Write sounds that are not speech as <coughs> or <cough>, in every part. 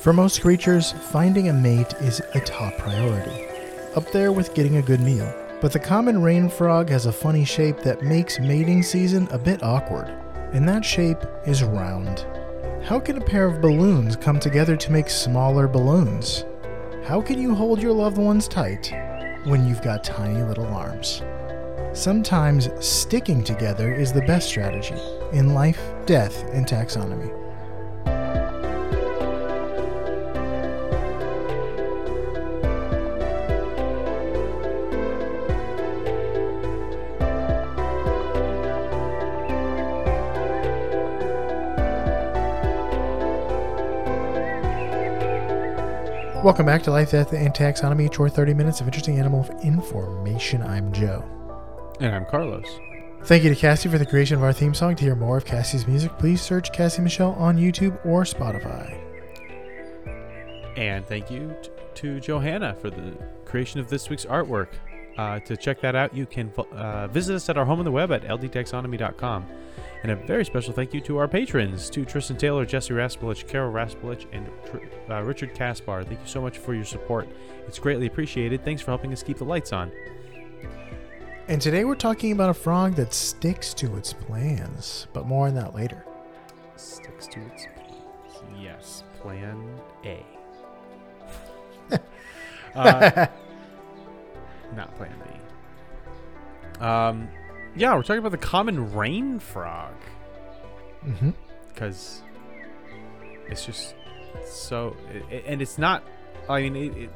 For most creatures, finding a mate is a top priority, up there with getting a good meal. But the common rain frog has a funny shape that makes mating season a bit awkward, and that shape is round. How can a pair of balloons come together to make smaller balloons? How can you hold your loved ones tight when you've got tiny little arms? Sometimes sticking together is the best strategy in life, death, and taxonomy. Welcome back to Life, Death, and Taxonomy. It's your 30 minutes of interesting animal information. I'm Joe. And I'm Carlos. Thank you to Cassie for the creation of our theme song. To hear more of Cassie's music, please search Cassie Michelle on YouTube or Spotify. And thank you t- to Johanna for the creation of this week's artwork. Uh, to check that out, you can uh, visit us at our home on the web at ldtaxonomy.com. And a very special thank you to our patrons, to Tristan Taylor, Jesse Raspolich, Carol Raspolich, and uh, Richard Kaspar. Thank you so much for your support. It's greatly appreciated. Thanks for helping us keep the lights on. And today we're talking about a frog that sticks to its plans, but more on that later. Sticks to its plans. Yes, plan A. <laughs> uh, not plan B. Um, yeah, we're talking about the common rain frog. Mm-hmm. Because it's just so, it, and it's not. I mean, it, it,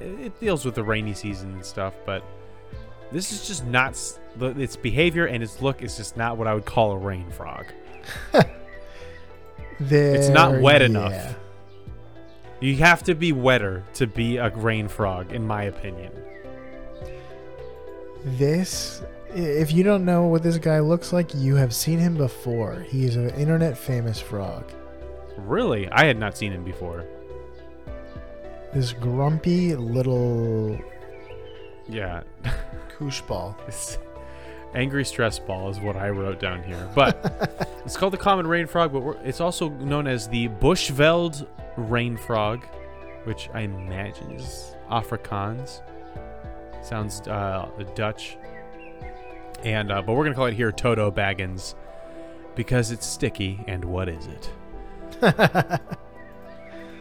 it, it deals with the rainy season and stuff, but this is just not its behavior and its look is just not what I would call a rain frog. <laughs> it's not wet yeah. enough. You have to be wetter to be a rain frog, in my opinion. This if you don't know what this guy looks like, you have seen him before. He is an internet famous frog. Really? I had not seen him before. This grumpy little. Yeah. Koosh ball. <laughs> Angry stress ball is what I wrote down here. But <laughs> it's called the common rain frog, but it's also known as the Bushveld rain frog, which I imagine is Afrikaans. Sounds uh, Dutch and uh, but we're gonna call it here Toto Baggins because it's sticky. And what is it? <laughs>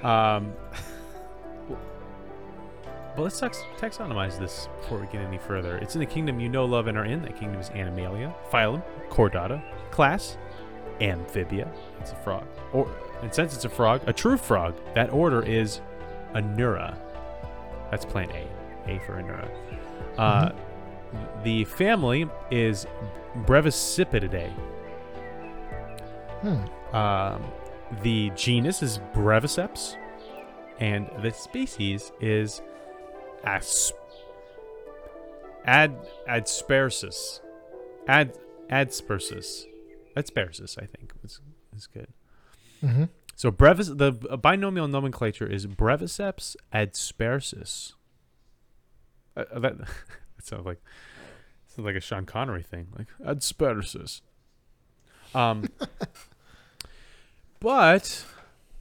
um, but let's tax- taxonomize this before we get any further. It's in the kingdom you know, love, and are in. That kingdom is Animalia, phylum, Chordata, class, Amphibia. It's a frog. Or, and since it's a frog, a true frog, that order is Anura. That's plant A. A for Anura. Uh, mm-hmm. The family is Brevicipidae. Hmm. Um, the genus is Breviceps, and the species is As- Ad Adspersus. Ad Adspersus. Adspersus, I think is is good. Mm-hmm. So brevis the binomial nomenclature is Breviceps adspersus. Uh, that it <laughs> sounds like sounds like a Sean Connery thing, like adspersus. Um, <laughs> but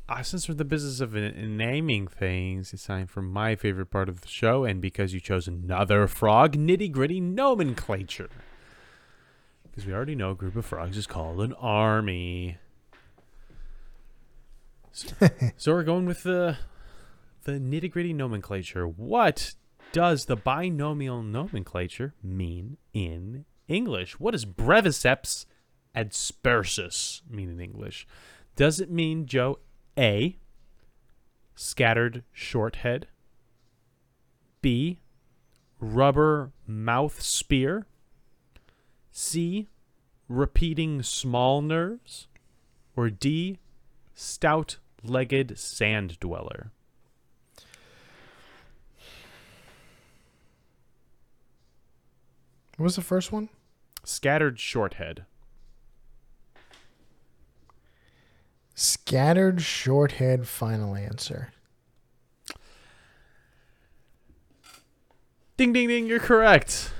uh, since we're in the business of naming things, it's time for my favorite part of the show, and because you chose another frog, nitty gritty nomenclature. Because we already know a group of frogs is called an army. So, <laughs> so we're going with the the nitty gritty nomenclature. What does the binomial nomenclature mean in English? What does breviceps adspersus mean in English? Does it mean, Joe, A, scattered short head, B, rubber mouth spear, C, repeating small nerves, or D, stout legged sand dweller? What was the first one? Scattered shorthead. Scattered shorthead final answer. Ding ding ding, you're correct.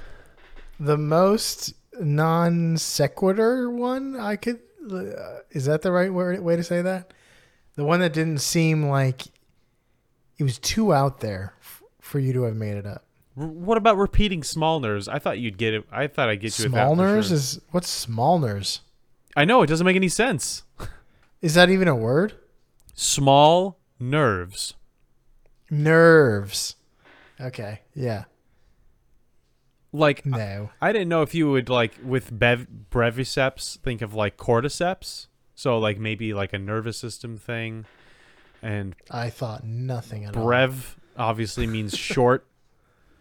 The most non sequitur one I could uh, is that the right word, way to say that? The one that didn't seem like It was too out there f- for you to have made it up. What about repeating small nerves? I thought you'd get it. I thought I'd get you with. Small nerves sure. is what's small nerves? I know it doesn't make any sense. Is that even a word? Small nerves. Nerves. Okay. Yeah. Like No. I didn't know if you would like with bev- breviceps think of like cordyceps. So like maybe like a nervous system thing, and I thought nothing at all. brev obviously means short,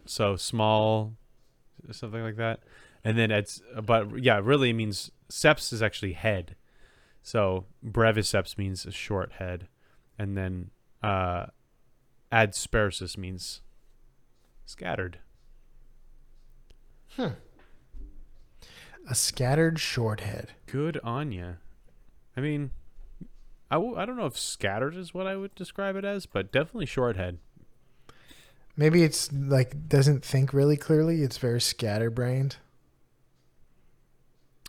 so small, something like that. And then it's but yeah, really it means seps is actually head. So breviceps means a short head, and then uh, adspersus means scattered. Hmm. A scattered short head. Good on ya. I mean, I w- I don't know if scattered is what I would describe it as, but definitely short head. Maybe it's like doesn't think really clearly. It's very scatterbrained.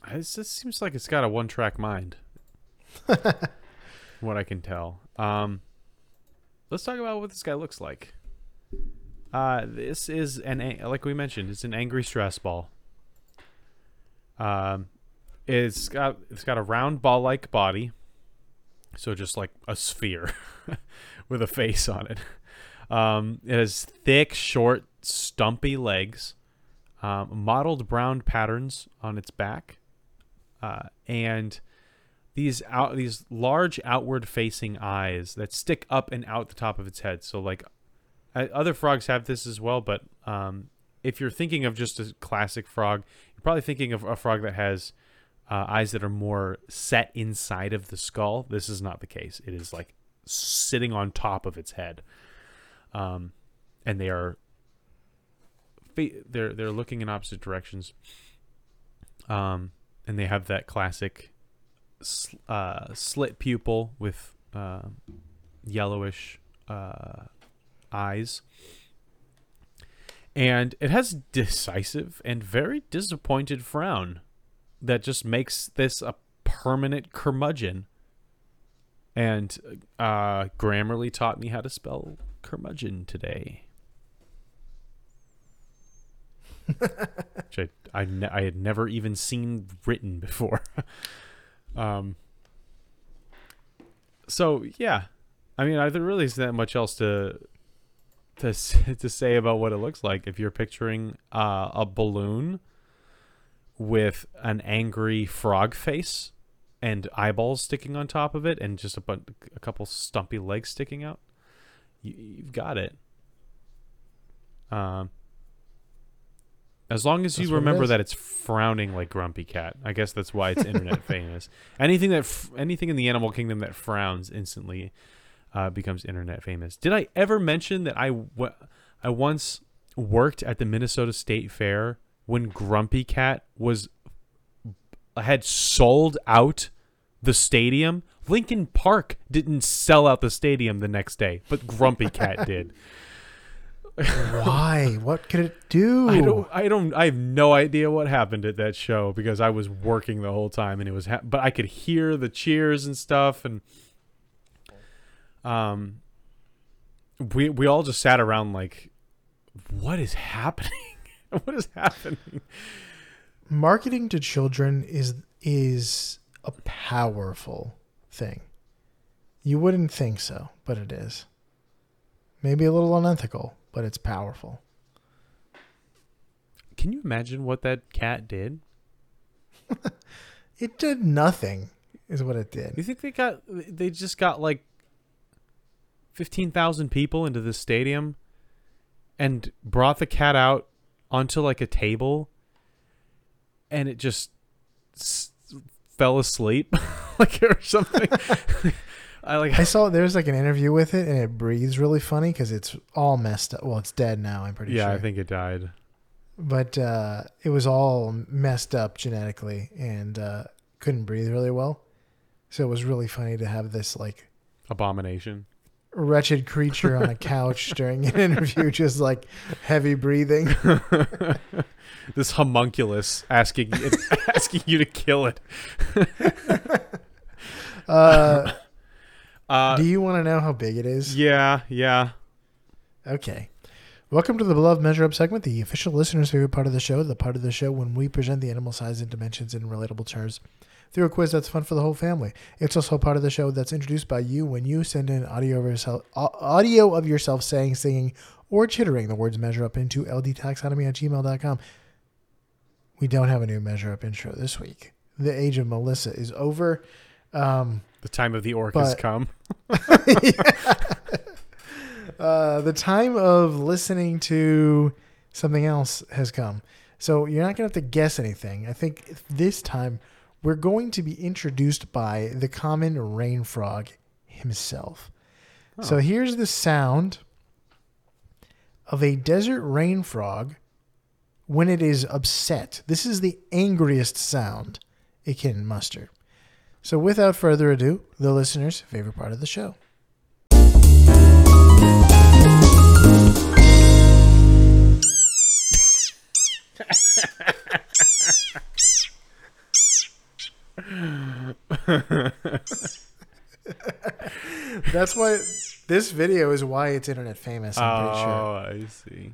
It just seems like it's got a one track mind. <laughs> what I can tell. Um, let's talk about what this guy looks like. Uh, this is an like we mentioned, it's an angry stress ball. Um, it's got it's got a round ball like body, so just like a sphere <laughs> with a face on it. Um, it has thick, short, stumpy legs, um, mottled brown patterns on its back, uh, and these out these large outward facing eyes that stick up and out the top of its head. So like uh, other frogs have this as well, but um, if you're thinking of just a classic frog, you're probably thinking of a frog that has uh, eyes that are more set inside of the skull. This is not the case. It is like sitting on top of its head, um, and they are they're they're looking in opposite directions. Um, and they have that classic sl- uh, slit pupil with uh, yellowish uh, eyes. And it has decisive and very disappointed frown that just makes this a permanent curmudgeon. And uh, Grammarly taught me how to spell curmudgeon today. <laughs> Which I, I, ne- I had never even seen written before. <laughs> um, so yeah, I mean, I, there really isn't that much else to to <laughs> to say about what it looks like. If you're picturing uh, a balloon with an angry frog face and eyeballs sticking on top of it, and just a bun- a couple stumpy legs sticking out, you, you've got it. Um, as long as That's you what it remember that it's frowning like Grumpy Cat, I guess that's why it's internet <laughs> famous. Anything that f- anything in the animal kingdom that frowns instantly uh, becomes internet famous. Did I ever mention that I w- I once worked at the Minnesota State Fair when Grumpy Cat was had sold out the stadium? Linkin Park didn't sell out the stadium the next day, but Grumpy Cat <laughs> did. Why? what could it do? <laughs> I don't. I don't. I have no idea what happened at that show because I was working the whole time and it was. Ha- but I could hear the cheers and stuff, and um, we we all just sat around like, what is happening? <laughs> what is happening? Marketing to children is is a powerful thing. You wouldn't think so, but it is. Maybe a little unethical, but it's powerful. Can you imagine what that cat did? <laughs> It did nothing, is what it did. You think they got? They just got like fifteen thousand people into this stadium, and brought the cat out onto like a table, and it just s- fell asleep, <laughs> <laughs> like or something. <laughs> I like. I saw there's like an interview with it, and it breathes really funny because it's all messed up. Well, it's dead now. I'm pretty yeah, sure. Yeah, I think it died. but uh, it was all messed up genetically and uh, couldn't breathe really well. So it was really funny to have this like Abomination. wretched creature on a couch <laughs> during an interview, just like heavy breathing. this homunculus asking asking you to kill it. Uh, <laughs> Uh, do you want to know how big it is? yeah, yeah. Okay. Welcome to the Beloved Measure Up segment, the official listener's favorite part of the show, the part of the show when we present the animal size and dimensions in relatable terms through a quiz that's fun for the whole family. It's also part of the show that's introduced by you when you send in audio of yourself, audio of yourself saying, singing, or chittering the words measure up into ldtaxonomy at gmail.com. We don't have a new measure up intro this week. The age of Melissa is over. Um, The time of the orc has But- come. <laughs> <laughs> uh, the time of listening to something else has come. So you're not going to have to guess anything. I think this time we're going to be introduced by the common rain frog himself. So Oh. here's the sound of a desert rain frog when it is upset. This is the angriest sound it can muster. So without further ado, the listener's favorite part of the show. That's why this video is why it's internet famous. I'm pretty sure. Oh, I see.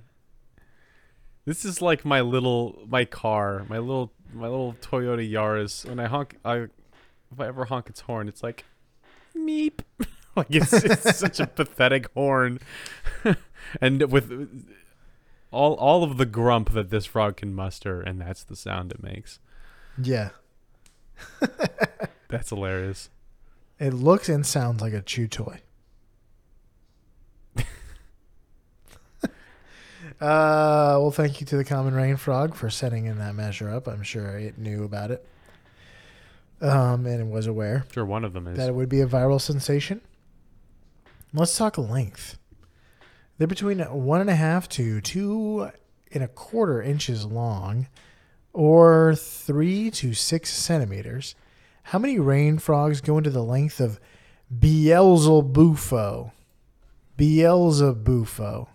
This is like my little my car, my little my little Toyota Yaris. When I honk, I if I ever honk its horn, it's like meep. <laughs> like it's, it's <laughs> such a pathetic horn, <laughs> and with all all of the grump that this frog can muster, and that's the sound it makes. Yeah, That's hilarious. it looks and sounds like a chew toy. uh, well, thank you to the common rain frog for setting in that measure up. I'm sure it knew about it, um, and was aware. Sure, one of them is. that it would be a viral sensation. Let's talk length. They're between one and a half to two and a quarter inches long, or three to six centimeters. How many rain frogs go into the length of Beelzebufo? Beelzebufo.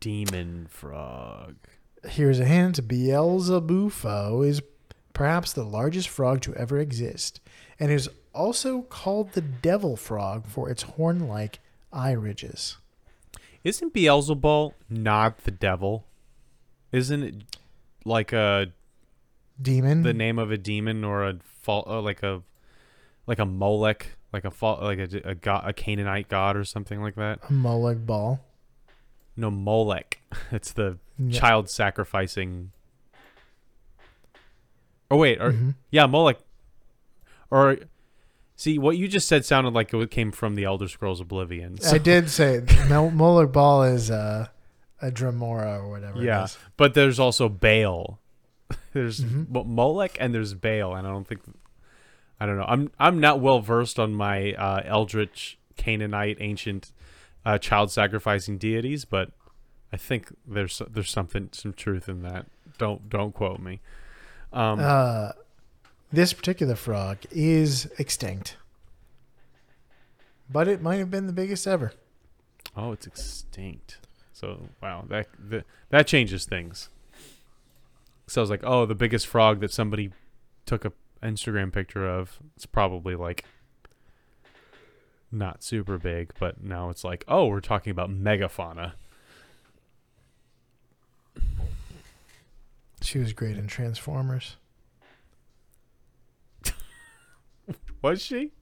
Demon frog. Here's a hint Beelzebufo is perhaps the largest frog to ever exist, and is also called the devil frog for its horn like eye ridges. Isn't Beelzebul not the devil? Isn't it like a Demon? the name of a demon or a fall uh, like a like a Molech, like a fall, like a a, god, a Canaanite god or something like that? a Molag Bal. No, Molech. <laughs> It's the child sacrificing. Oh wait, or Mhm. yeah, Moloch. Or see, what you just said sounded like it came from the Elder Scrolls Oblivion. So- I did say <laughs> Mol- Molag Bal is uh, a Dremora or whatever. Yeah, but there's also Baal. <laughs> there's Mhm. Mo- Molech and there's Baal, and I don't think I don't know. I'm I'm not well versed on my uh, Eldritch Canaanite ancient uh, child sacrificing deities, but I think there's there's something some truth in that. Don't don't quote me. Um, Uh, this particular frog is extinct, but it might have been the biggest ever. oh, it's extinct. So wow, that that, that changes things. So I was like, oh, the biggest frog that somebody took a Instagram picture of. It's probably like not super big, but now it's like, oh, we're talking about megafauna. She was great in Transformers. <laughs> Was she?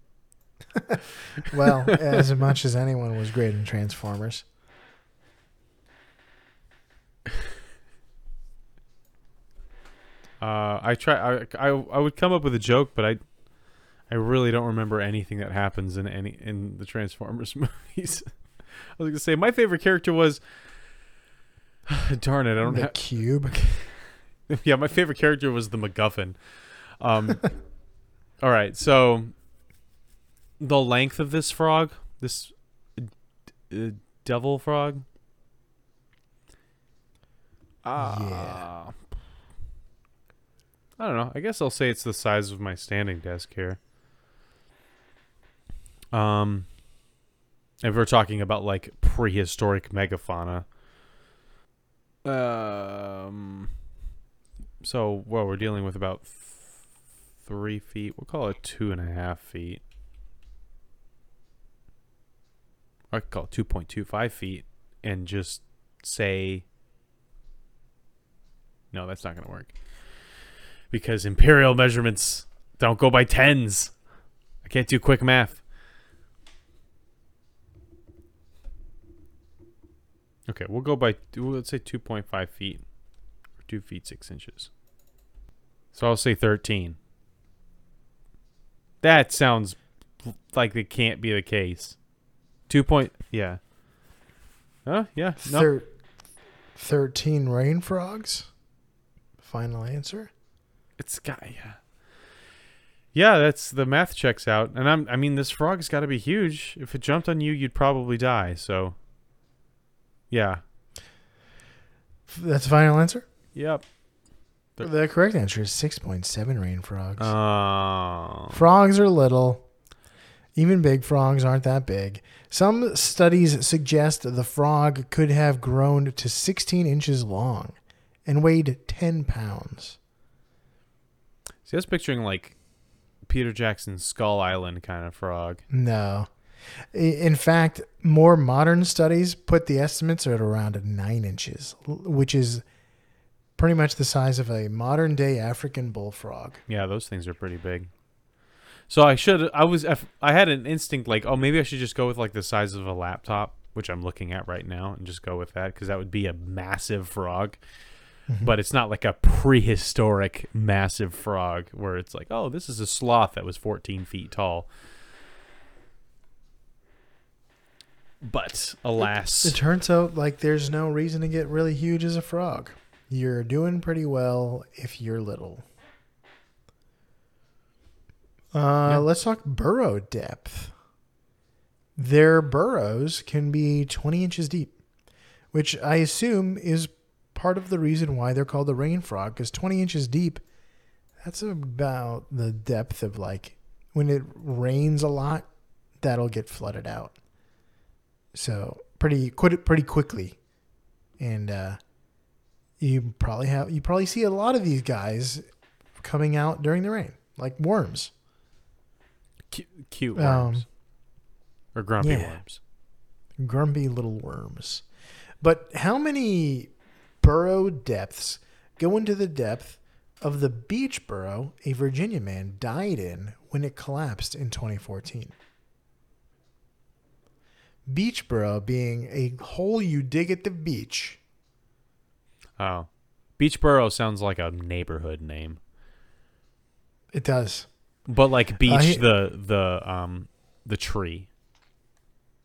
<laughs> Well, as much as anyone was great in Transformers. Uh, I try. I, I I would come up with a joke, but I I really don't remember anything that happens in any in the Transformers <laughs> movies. I was gonna say my favorite character was. <sighs> Darn it! I don't know. the have. cube. <laughs> yeah, my favorite character was the MacGuffin. Um, <laughs> all right, so the length of this frog, this uh, devil frog. Ah. I don't know. I guess I'll say it's the size of my standing desk here. Um, if we're talking about like prehistoric megafauna. Um. So, well, we're dealing with about th- three feet. We'll call it two and a half feet. I could call it 2.25 feet and just say, no, that's not going to work. Because imperial measurements don't go by tens. I can't do quick math. Okay, we'll go by, let's say 2.5 feet, or 2 feet 6 inches. So I'll say 13. That sounds like it can't be the case. Two point, yeah. Huh? Yeah. No. Thir- 13 rain frogs? Final answer? It's got yeah. Yeah, that's the math checks out, and I'm. I mean, this frog's got to be huge. If it jumped on you, you'd probably die. So. Yeah. That's the final answer? Yep. The correct answer is 6.7 rain frogs. Oh. Frogs are little. Even big frogs aren't that big. Some studies suggest the frog could have grown to 16 inches long and weighed 10 pounds. See, I was picturing like Peter Jackson's Skull Island kind of frog. No. I- In fact, more modern studies put the estimates at around 9 inches, l- which is pretty much the size of a modern day African bullfrog. Yeah, those things are pretty big. So I should. I was. I had an instinct like, oh, maybe I should just go with like the size of a laptop, which I'm looking at right now, and just go with that because that would be a massive frog. Mm-hmm. But it's not like a prehistoric massive frog where it's like, oh, this is a sloth that was 14 feet tall. But alas, It turns out like there's no reason to get really huge as a frog. You're doing pretty well if you're little. Uh, Yeah. Let's talk burrow depth. Their burrows can be 20 inches deep, which I assume is part of the reason why they're called the rain frog, because 20 inches deep, that's about the depth of like when it rains a lot, that'll get flooded out. So pretty pretty quickly, and uh, you probably have you probably see a lot of these guys coming out during the rain, like worms. cu- cute Um, worms or grumpy yeah. worms. grumpy little worms. But how many burrow depths go into the depth of the beach burrow a Virginia man died in when it collapsed in 2014? Beach burrow being a hole you dig at the beach. Oh, Beachboro sounds like a neighborhood name, It does. but like beach I- the the um the tree.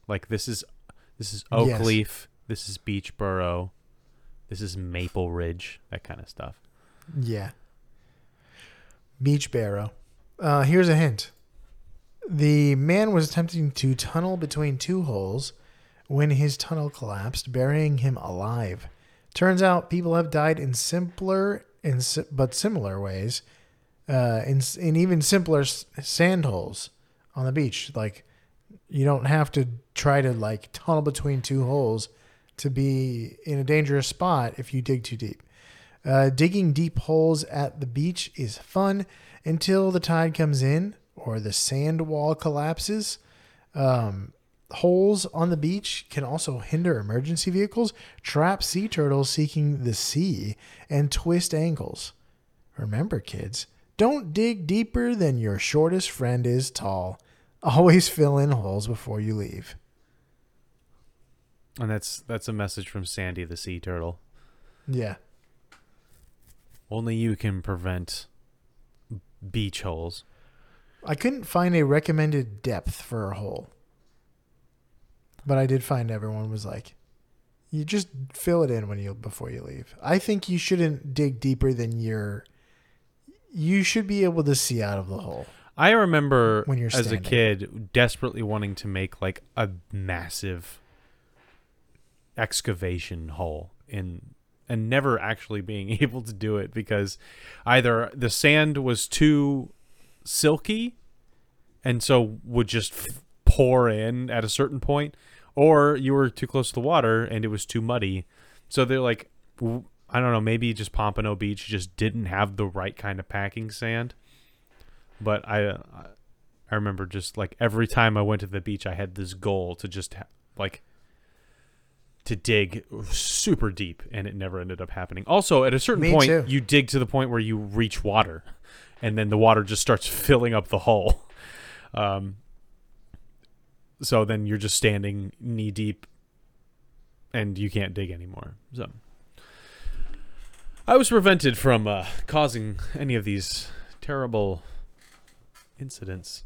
Like this is this is Oak Yes. Leaf. This is Beachboro. This is Maple Ridge. That kind of stuff. Yeah. Beachboro. Uh, here's a hint. The man was attempting to tunnel between two holes when his tunnel collapsed, burying him alive. Turns out people have died in simpler in, but similar ways, uh, in, in even simpler sand holes on the beach. Like, you don't have to try to like tunnel between two holes to be in a dangerous spot if you dig too deep. Uh, digging deep holes at the beach is fun until the tide comes in or the sand wall collapses. Um, holes on the beach can also hinder emergency vehicles, trap sea turtles seeking the sea, and twist ankles. Remember, kids, don't dig deeper than your shortest friend is tall. Always fill in holes before you leave. And that's that's a message from Sandy the sea turtle. Yeah. Only you can prevent beach holes. I couldn't find a recommended depth for a hole. But I did find everyone was like, you just fill it in when you before you leave. I think you shouldn't dig deeper than your you should be able to see out of the hole. I remember When you're as a kid desperately wanting to make like a massive excavation hole in and never actually being <laughs> able to do it because either the sand was too silky and so would just f- pour in at a certain point or you were too close to the water and it was too muddy so they're like I don't know maybe just pompano beach just didn't have the right kind of packing sand but i i remember just like every time i went to the beach i had this goal to just ha- like to dig super deep, and it never ended up happening. Also, at a certain Me point, too. you dig to the point where you reach water, and then the water just starts <laughs> filling up the hole. Um, so then you're just standing knee deep, and you can't dig anymore. So. I was prevented from uh, causing any of these terrible incidents.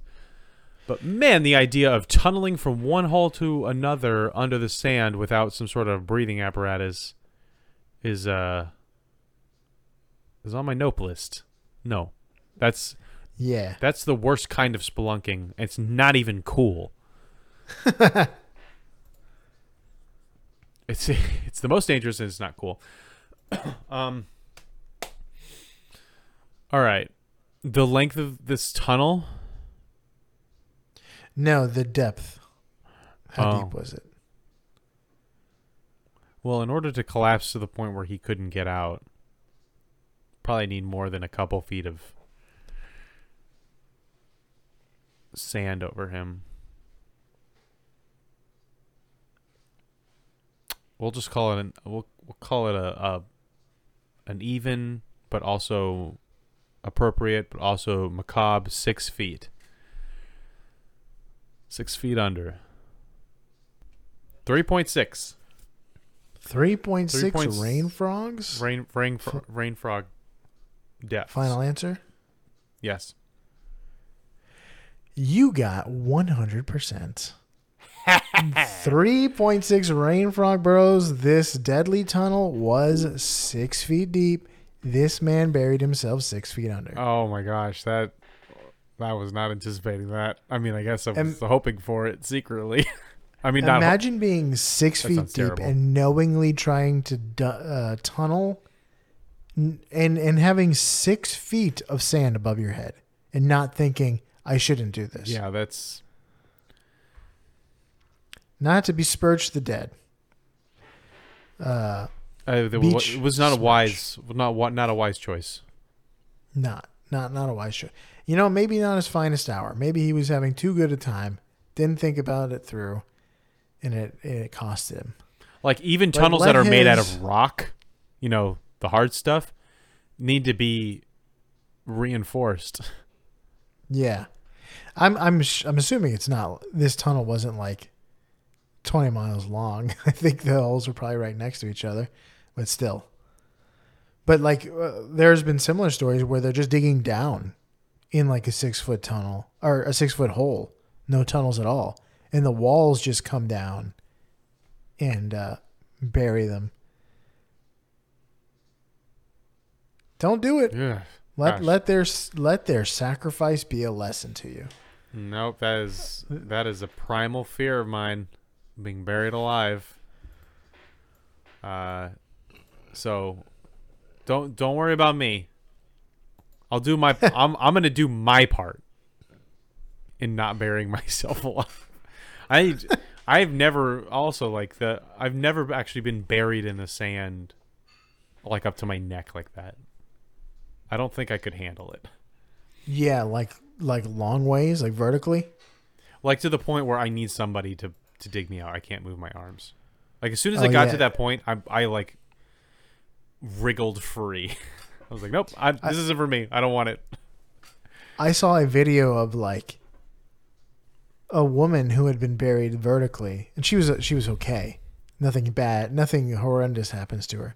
But man, the idea of tunneling from one hole to another under the sand without some sort of breathing apparatus is uh is on my nope list. No. That's Yeah. that's the worst kind of spelunking. It's not even cool. <laughs> it's it's the most dangerous and it's not cool. <coughs> um All right. The length of this tunnel No, the depth. How Oh. deep was it? Well, in order to collapse to the point where he couldn't get out, probably need more than a couple feet of sand over him. We'll just call it an we'll we'll call it a, a an even but also appropriate but also macabre six feet. Six feet under. Three point six. 3.6 Three points- rain frogs? Rain rain fro- rain frog depth. Final answer? Yes. You got 100%. 3.6 rain frog burrows. This deadly tunnel was six feet deep. This man buried himself six feet under. Oh my gosh, that that was not anticipating that. I mean, I guess I was hoping for it secretly. <laughs> I mean, ho- Imagine being six feet deep terrible. and knowingly trying to uh, tunnel and and having six feet of sand above your head and not thinking I shouldn't do this. yeah, that's Not to besmirch the dead. Uh, uh, the, Beach it was not a wise, not not a wise choice. not not not a wise choice. You know, maybe not his finest hour. Maybe he was having too good a time. Didn't think about it through, and it it cost him. Like even Like, tunnels that are made out of rock, you know, the hard stuff, need to be reinforced. <laughs> Yeah, I'm I'm I'm assuming it's not. This tunnel wasn't like twenty miles long. <laughs> I think the holes were probably right next to each other, but still. But like, uh, there's been similar stories where they're just digging down in like a six foot tunnel or a six foot hole, no tunnels at all, and the walls just come down and uh, bury them. Don't do it. Yeah. Let Gosh. let their let their sacrifice be a lesson to you. Nope, that is that is a primal fear of mine, being buried alive. Uh, so don't don't worry about me. I'll do my <laughs> I'm I'm gonna do my part in not burying <laughs> myself alive. I I've never also like the I've never actually been buried in the sand like up to my neck like that. I don't think I could handle it. Yeah, like like long ways, like vertically. like to the point where I need somebody to to dig me out. I can't move my arms. Like as soon as Oh, I got yeah. to that point, I I like wriggled free. <laughs> I was like, nope, I, this isn't for me. I don't want it. I saw a video of like a woman who had been buried vertically, and she was she was okay. Nothing bad, nothing horrendous happens to her.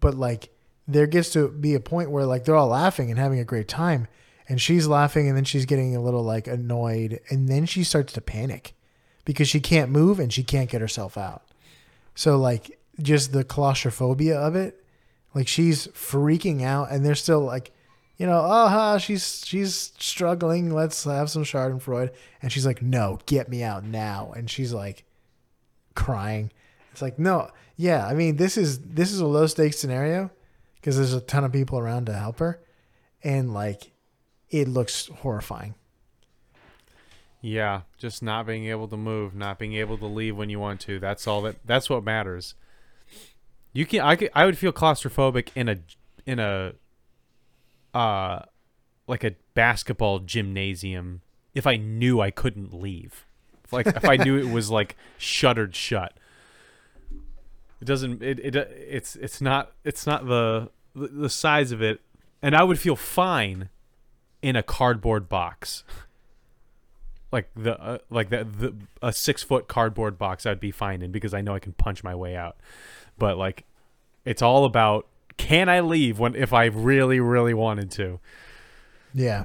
But like there gets to be a point where like they're all laughing and having a great time, and she's laughing, and then she's getting a little like annoyed, and then she starts to panic because she can't move and she can't get herself out. So like just the claustrophobia of it, like she's freaking out, and they're still like, you know, oh, ha, she's she's struggling. Let's have some Schadenfreude, and she's like, no, get me out now, and she's like crying. It's like, no, yeah, I mean, this is this is a low stakes scenario because there's a ton of people around to help her, and like, it looks horrifying. Yeah, just not being able to move, not being able to leave when you want to. That's all that. That's what matters. You can. I could, I would feel claustrophobic in a in a uh like a basketball gymnasium if I knew I couldn't leave like if I knew it was like shuttered shut. It doesn't. It, it it's it's not it's not the the size of it, and I would feel fine in a cardboard box. <laughs> Like the uh, like the, the a six foot cardboard box, I'd be fine in because I know I can punch my way out. But like, it's all about can I leave when if I really really wanted to. Yeah.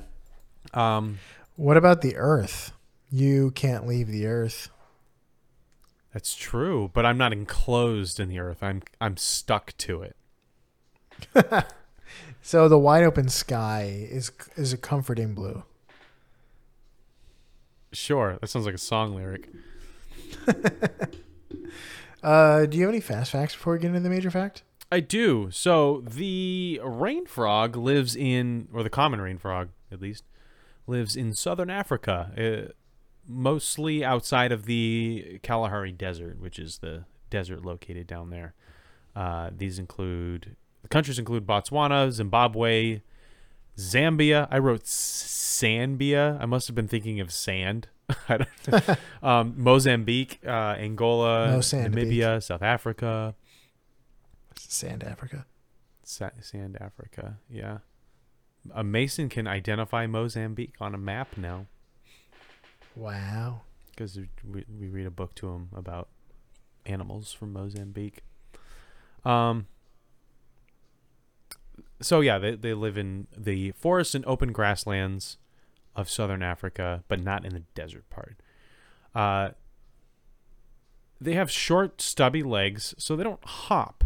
Um, What about the Earth? You can't leave the Earth. that's true, but I'm not enclosed in the earth. I'm I'm stuck to it. <laughs> So the wide open sky is is a comforting blue. Sure, that sounds like a song lyric. <laughs> Uh, do you have any fast facts before we get into the major fact? I do. So the rain frog lives in, or the common rain frog at least, lives in southern Africa, uh, mostly outside of the Kalahari Desert, which is the desert located down there. Uh, these include the countries include Botswana, Zimbabwe, Zambia. I wrote Sambia. I must have been thinking of sand. <laughs> I don't <laughs> um, Mozambique, uh, Angola. Namibia, South Africa. Sand Africa. Sa- Sand Africa, yeah. A Mason can identify Mozambique on a map now Wow. because we, we read a book to him about animals from Mozambique. Um. So yeah, they they live in the forests and open grasslands of southern Africa, but not in the desert part. Uh. They have short, stubby legs, so they don't hop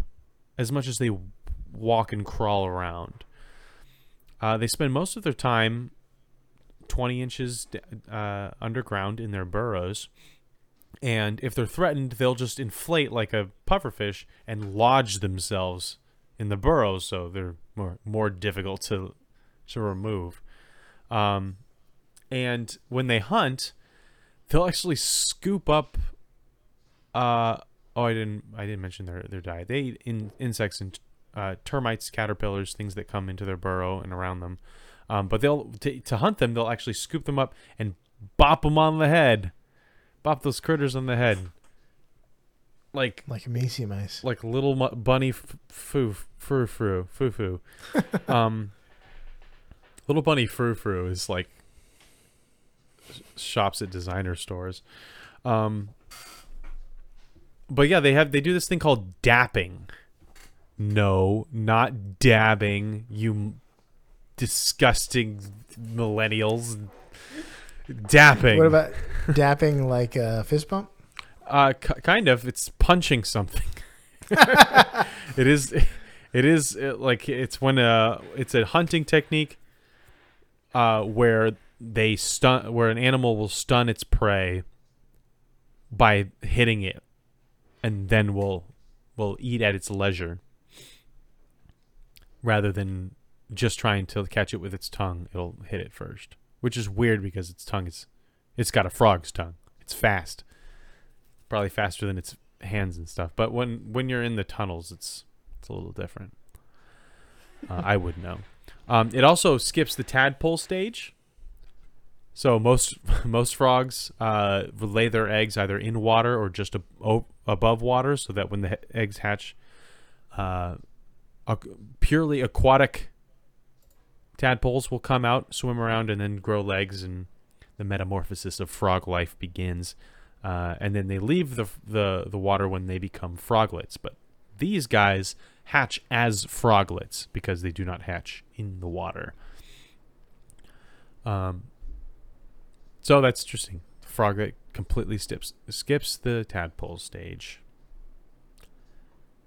as much as they walk and crawl around. Uh, they spend most of their time 20 inches uh, underground in their burrows. And if they're threatened, they'll just inflate like a pufferfish and lodge themselves in the burrows, so they're more more difficult to to remove. Um, and when they hunt, they'll actually scoop up. Uh, oh, I didn't I didn't mention their their diet. They eat in, insects and uh, termites, caterpillars, things that come into their burrow and around them. Um, but they'll to, to hunt them, they'll actually scoop them up and bop them on the head, bop those critters on the head, like Like Macy mice. like little mu- bunny f- foo frou frou foo foo. <laughs> um, little bunny frou frou is like shops at designer stores. Um, but yeah, they have they do this thing called dapping. No, not dabbing. You disgusting millennials. Dapping. What about dapping like a fist bump? Uh, kind of. It's punching something. <laughs> it is. It is uh, like it's when uh it's a hunting technique. Uh, where they stun, where an animal will stun its prey by hitting it, and then will will eat at its leisure, rather than just trying to catch it with its tongue. It'll hit it first, which is weird because its tongue is, it's got a frog's tongue. It's fast probably faster than its hands and stuff. But when when you're in the tunnels, it's it's a little different. Uh, I would know. Um, it also skips the tadpole stage. So most <laughs> most frogs uh, lay their eggs either in water or just ab- above water, so that when the he- eggs hatch, uh, aqu- purely aquatic tadpoles will come out, swim around, and then grow legs, and the metamorphosis of frog life begins uh, and then they leave the, the the water when they become froglets. But these guys hatch as froglets because they do not hatch in the water. Um, so that's interesting. The froglet completely skips skips the tadpole stage.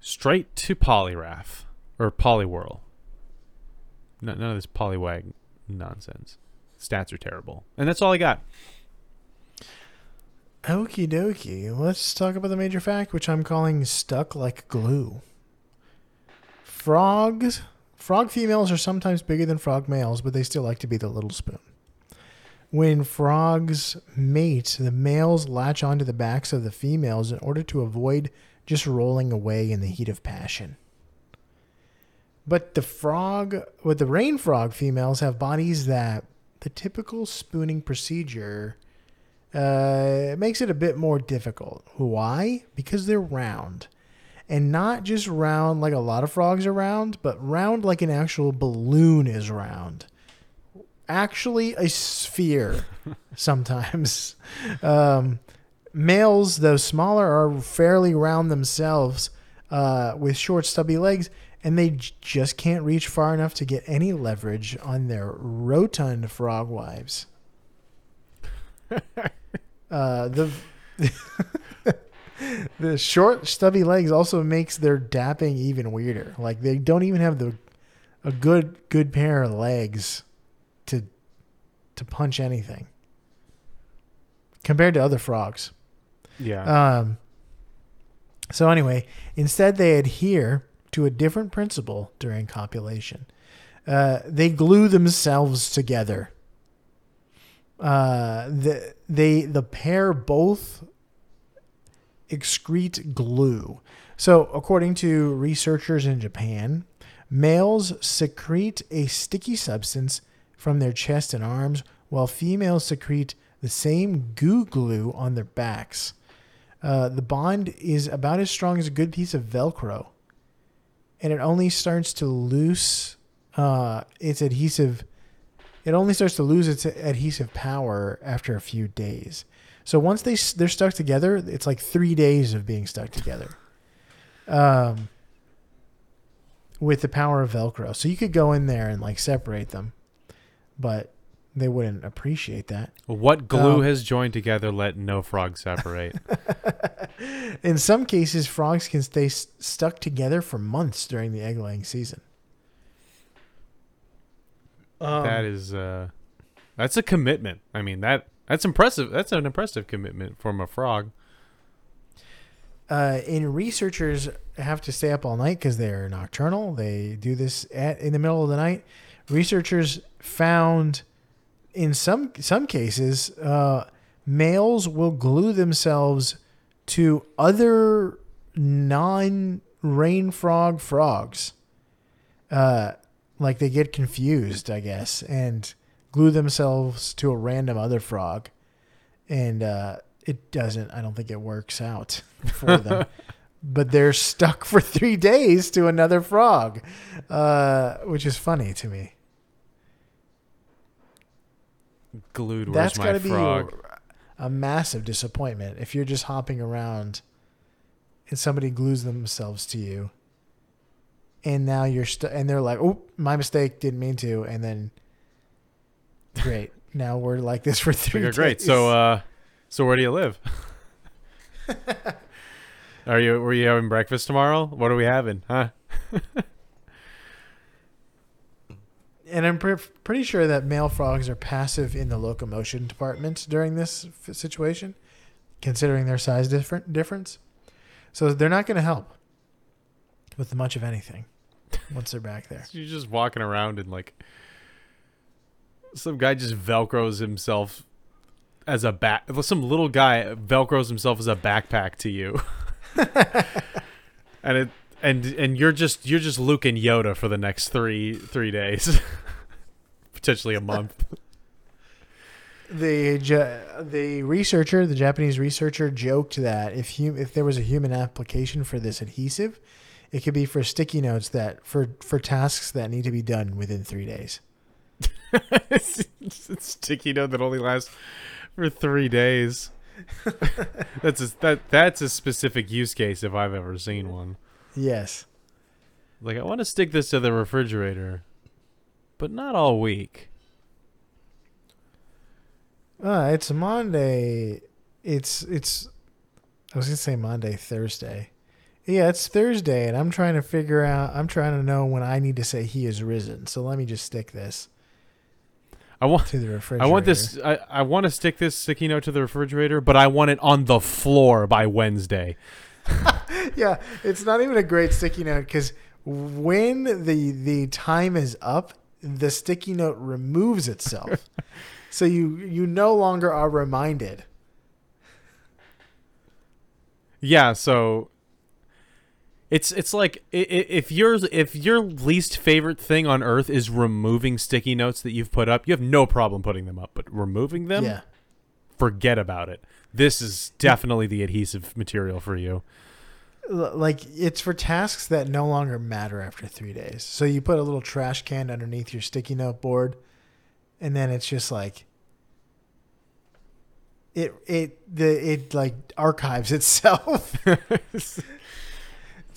Straight to Poliwrath or Poliwhirl. No, none of this Poliwag nonsense. Stats are terrible, and that's all I got. Okie dokie. Let's talk about the major fact, which I'm calling stuck like glue. Frogs, frog females are sometimes bigger than frog males, but they still like to be the little spoon. When frogs mate, the males latch onto the backs of the females in order to avoid just rolling away in the heat of passion. But the frog, with the rain frog females have bodies that the typical spooning procedure uh, it makes it a bit more difficult. Why? Because they're round. And not just round like a lot of frogs are round, but round like an actual balloon is round. Actually, a sphere <laughs> sometimes. Um, males, though smaller, are fairly round themselves uh, with short, stubby legs, and they j- just can't reach far enough to get any leverage on their rotund frog wives. <laughs> Uh, the <laughs> the short, stubby legs also makes their dapping even weirder. Like they don't even have the a good good pair of legs to to punch anything compared to other frogs. Yeah. Um, so anyway, instead they adhere to a different principle during copulation. Uh, they glue themselves together. Uh, the they the pair both excrete glue. So according to researchers in Japan, males secrete a sticky substance from their chest and arms, while females secrete the same goo glue on their backs. Uh, the bond is about as strong as a good piece of Velcro, and it only starts to loose uh, its adhesive. It only starts to lose its adhesive power after a few days. So once they they're stuck together, it's like three days of being stuck together. Um, with the power of Velcro, so you could go in there and like separate them, but they wouldn't appreciate that. what glue um, has joined together let no frog separate? <laughs> In some cases, frogs can stay s- stuck together for months during the egg laying season. Um, that is uh that's a commitment. I mean that that's impressive. That's an impressive commitment from a frog. uh, and researchers have to stay up all night because they're nocturnal. They do this at in the middle of the night. Researchers found in some some cases, uh, males will glue themselves to other non rain frog frogs. Uh, like they get confused, I guess, and glue themselves to a random other frog, and uh, it doesn't. I don't think it works out <laughs> for them. <laughs> but they're stuck for three days to another frog, uh, which is funny to me. Glued. Where's That's got to be a massive disappointment if you're just hopping around and somebody glues themselves to you, and now you're stuck, and they're like, "Oh, my mistake, didn't mean to," and then, great, <laughs> now we're like this for three. Okay, great. days. So, uh, so where do you live? <laughs> are you were you having breakfast tomorrow? What are we having? Huh? <laughs> and I'm pre- pretty sure that male frogs are passive in the locomotion department during this f- situation, considering their size different difference. So they're not going to help with much of anything once they're back there. <laughs> You're just walking around and like some guy just velcros himself as a back. Some little guy velcros himself as a backpack to you, <laughs> and it and and you're just you're just Luke and Yoda for the next three three days, <laughs> potentially a month. The the researcher, the Japanese researcher, joked that if hum- if there was a human application for this adhesive, it could be for sticky notes that for for tasks that need to be done within three days. <laughs> it's, sticky note that only lasts for three days. <laughs> that's a, that that's a specific use case if I've ever seen one. Yes. Like I want to stick this to the refrigerator, but not all week. Uh, it's Monday. It's it's. I was gonna say Monday, Thursday. Yeah, it's Thursday, and I'm trying to figure out. I'm trying to know when I need to say he is risen. So let me just stick this I want to the refrigerator. I want this I, I want to stick this sticky note to the refrigerator, but I want it on the floor by Wednesday. <laughs> yeah, it's not even a great sticky note because when the the time is up, the sticky note removes itself, <laughs> so you you no longer are reminded. Yeah, so it's it's like if your if your least favorite thing on earth is removing sticky notes that you've put up, you have no problem putting them up, but removing them, yeah, forget about it. This is definitely the adhesive material for you. Like it's for tasks that no longer matter after three days. So you put a little trash can underneath your sticky note board, and then it's just like it it the it like archives <laughs> itself. <laughs>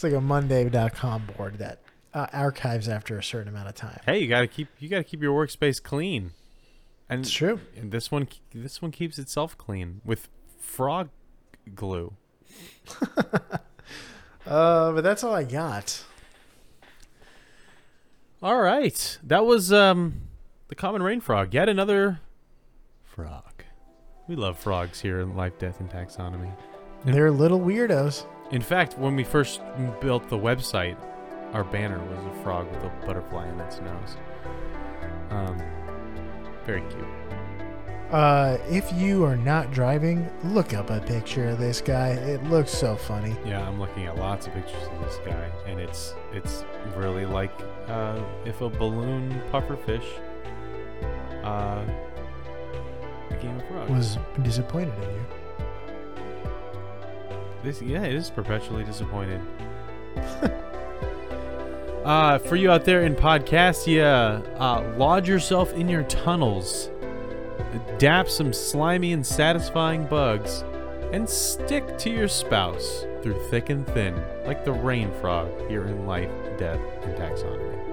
it's like a Monday.com board that uh, archives after a certain amount of time. Hey, you gotta keep you gotta keep your workspace clean, and, It's true. and this one this one keeps itself clean with frog glue. <laughs> Uh, but that's all I got. All right, that was um the common rain frog. Yet another frog. We love frogs here in Life, Death, and Taxonomy. They're little weirdos. In fact, when we first built the website, our banner was a frog with a butterfly in its nose. Um, very cute. Uh, if you are not driving, look up a picture of this guy. It looks so funny. Yeah, I'm looking at lots of pictures of this guy, and it's it's really like uh, if a balloon pufferfish uh, became a frog. Was disappointed in you. This yeah, it is perpetually disappointed. <laughs> uh, for you out there in Podcastia, uh, lodge yourself in your tunnels, dap some slimy and satisfying bugs, and stick to your spouse through thick and thin, like the rain frog here in Life, Death, and Taxonomy.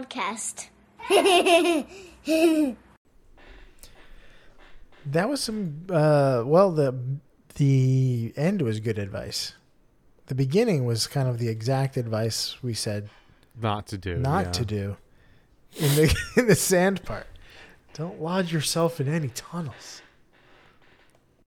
Podcast. <laughs> That was some uh well the the end was good advice. The beginning was kind of the exact advice we said Not to do. not yeah. to do in the <laughs> in the sand part. Don't lodge yourself in any tunnels.